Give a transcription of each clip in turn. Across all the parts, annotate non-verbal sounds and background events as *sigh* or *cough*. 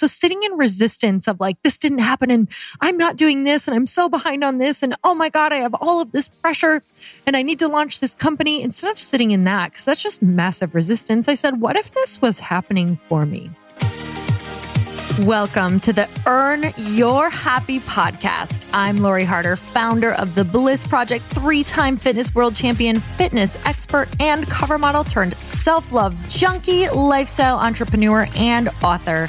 So sitting in resistance of like, this didn't happen and I'm not doing this and I'm so behind on this. And oh my God, I have all of this pressure and I need to launch this company. Instead of sitting in that, because that's just massive resistance, I said, what if this was happening for me? Welcome to the Earn Your Happy podcast. I'm Lori Harder, founder of the Bliss Project, three time fitness world champion, fitness expert, and cover model turned self love junkie, lifestyle entrepreneur, and author.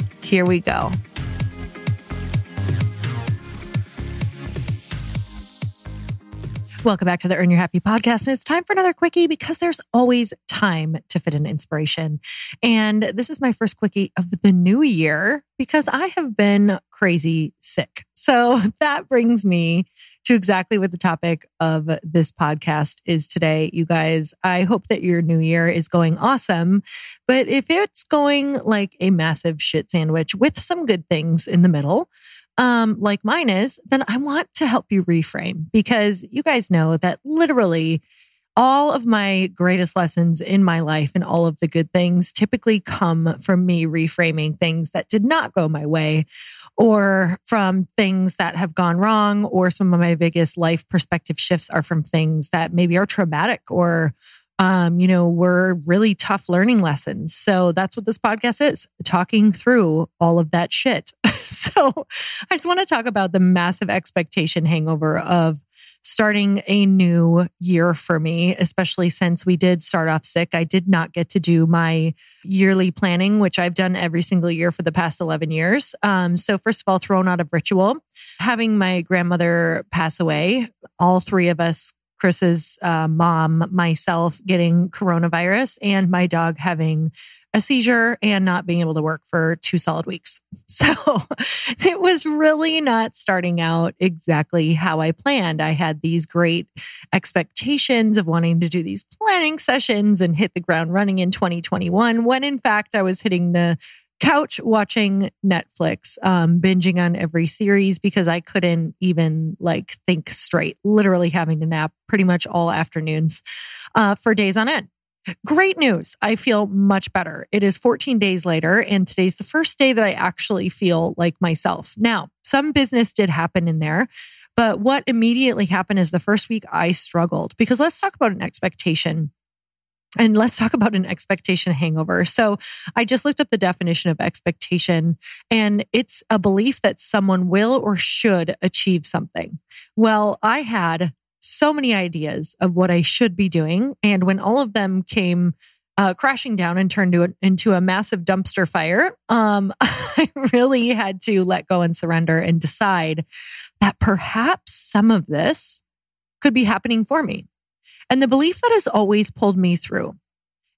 Here we go. Welcome back to the Earn Your Happy podcast. And it's time for another quickie because there's always time to fit in inspiration. And this is my first quickie of the new year because I have been crazy sick. So *laughs* that brings me to exactly what the topic of this podcast is today. You guys, I hope that your new year is going awesome. But if it's going like a massive shit sandwich with some good things in the middle, um, like mine is, then I want to help you reframe because you guys know that literally all of my greatest lessons in my life and all of the good things typically come from me reframing things that did not go my way or from things that have gone wrong or some of my biggest life perspective shifts are from things that maybe are traumatic or um, you know, were really tough learning lessons. So that's what this podcast is talking through all of that shit. *laughs* so I just want to talk about the massive expectation hangover of starting a new year for me, especially since we did start off sick. I did not get to do my yearly planning, which I've done every single year for the past 11 years. Um, so, first of all, thrown out of ritual, having my grandmother pass away, all three of us Chris's uh, mom, myself getting coronavirus, and my dog having a seizure and not being able to work for two solid weeks. *laughs* So it was really not starting out exactly how I planned. I had these great expectations of wanting to do these planning sessions and hit the ground running in 2021, when in fact I was hitting the couch watching Netflix, um, binging on every series because I couldn't even like think straight, literally having to nap pretty much all afternoons uh, for days on end. Great news. I feel much better. It is 14 days later, and today's the first day that I actually feel like myself. Now, some business did happen in there, but what immediately happened is the first week I struggled because let's talk about an expectation. And let's talk about an expectation hangover. So, I just looked up the definition of expectation, and it's a belief that someone will or should achieve something. Well, I had so many ideas of what I should be doing. And when all of them came uh, crashing down and turned a, into a massive dumpster fire, um, *laughs* I really had to let go and surrender and decide that perhaps some of this could be happening for me. And the belief that has always pulled me through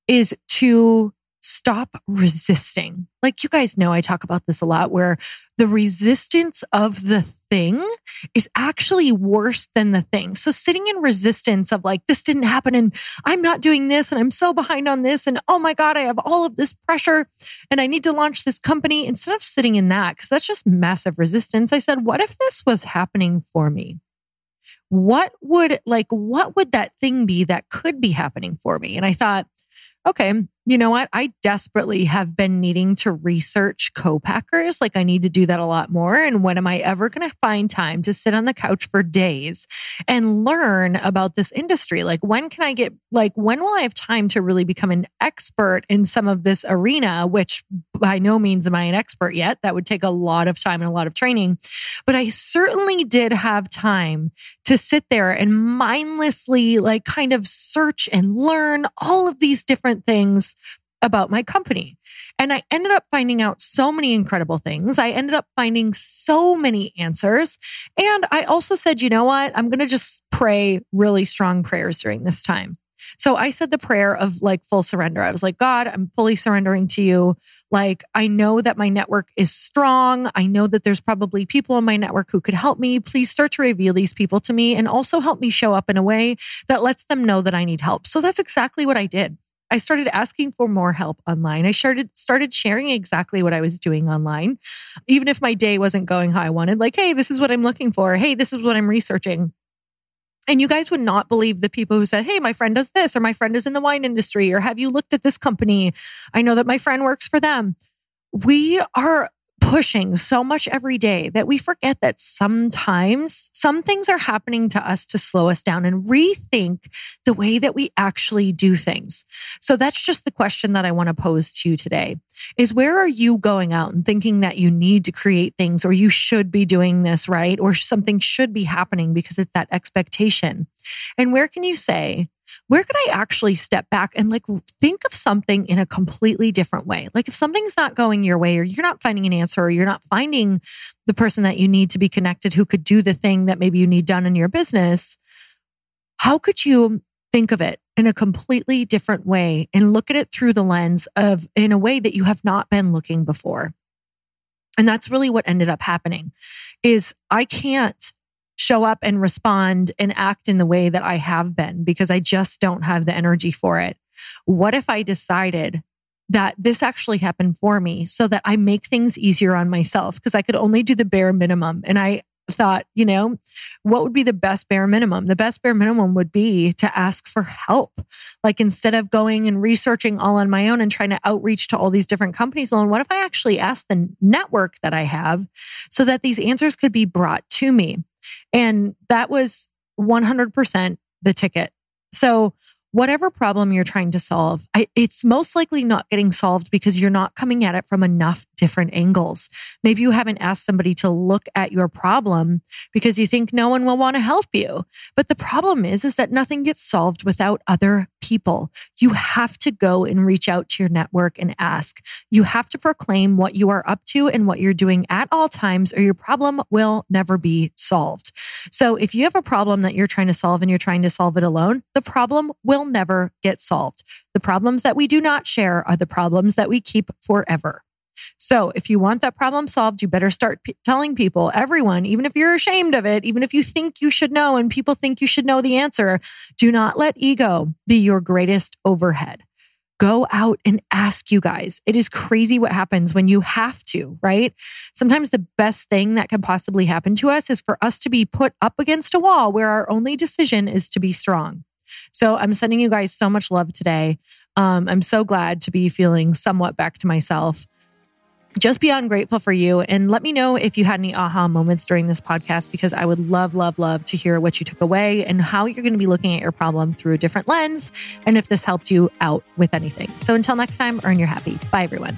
is to stop resisting. Like you guys know, I talk about this a lot where the resistance of the thing is actually worse than the thing. So sitting in resistance of like, this didn't happen and I'm not doing this and I'm so behind on this. And oh my God, I have all of this pressure and I need to launch this company. Instead of sitting in that, because that's just massive resistance, I said, what if this was happening for me? What would like, what would that thing be that could be happening for me? And I thought, okay, you know what? I desperately have been needing to research co-packers. Like I need to do that a lot more. And when am I ever going to find time to sit on the couch for days and learn about this industry? Like when can I get, like, when will I have time to really become an expert in some of this arena, which by no means am I an expert yet. That would take a lot of time and a lot of training. But I certainly did have time to sit there and mindlessly like kind of search and learn all of these different things about my company. And I ended up finding out so many incredible things. I ended up finding so many answers. And I also said, you know what? I'm going to just pray really strong prayers during this time. So I said the prayer of like full surrender. I was like, God, I'm fully surrendering to you. Like, I know that my network is strong. I know that there's probably people in my network who could help me. Please start to reveal these people to me and also help me show up in a way that lets them know that I need help. So that's exactly what I did. I started asking for more help online. I started started sharing exactly what I was doing online, even if my day wasn't going how I wanted. Like, hey, this is what I'm looking for. Hey, this is what I'm researching. And you guys would not believe the people who said, Hey, my friend does this, or my friend is in the wine industry, or have you looked at this company? I know that my friend works for them. We are pushing so much every day that we forget that sometimes some things are happening to us to slow us down and rethink the way that we actually do things. So that's just the question that I want to pose to you today is where are you going out and thinking that you need to create things or you should be doing this, right? Or something should be happening because it's that expectation. And where can you say, where could I actually step back and like think of something in a completely different way? Like if something's not going your way or you're not finding an answer or you're not finding the person that you need to be connected who could do the thing that maybe you need done in your business, how could you think of it in a completely different way and look at it through the lens of in a way that you have not been looking before? And that's really what ended up happening is I can't show up and respond and act in the way that I have been because I just don't have the energy for it. What if I decided that this actually happened for me so that I make things easier on myself because I could only do the bare minimum. And I thought, you know, what would be the best bare minimum? The best bare minimum would be to ask for help. Like instead of going and researching all on my own and trying to outreach to all these different companies alone, what if I actually asked the network that I have so that these answers could be brought to me? And that was 100% the ticket. So whatever problem you're trying to solve, I, it's most likely not getting solved because you're not coming at it from enough different angles. Maybe you haven't asked somebody to look at your problem because you think no one will want to help you. But the problem is, is that nothing gets solved without other people. You have to go and reach out to your network and ask. You have to proclaim what you are up to and what you're doing at all times, or your problem will never be solved. So if you have a problem that you're trying to solve and you're trying to solve it alone, the problem will never get solved. The problems that we do not share are the problems that we keep forever. So if you want that problem solved, you better start p- telling people, everyone, even if you're ashamed of it, even if you think you should know and people think you should know the answer, do not let ego be your greatest overhead. Go out and ask you guys. It is crazy what happens when you have to, right? Sometimes the best thing that can possibly happen to us is for us to be put up against a wall where our only decision is to be strong. So I'm sending you guys so much love today. Um, I'm so glad to be feeling somewhat back to myself just beyond grateful for you. And let me know if you had any aha moments during this podcast, because I would love, love, love to hear what you took away and how you're going to be looking at your problem through a different lens. And if this helped you out with anything. So until next time, earn your happy. Bye, everyone.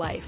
life.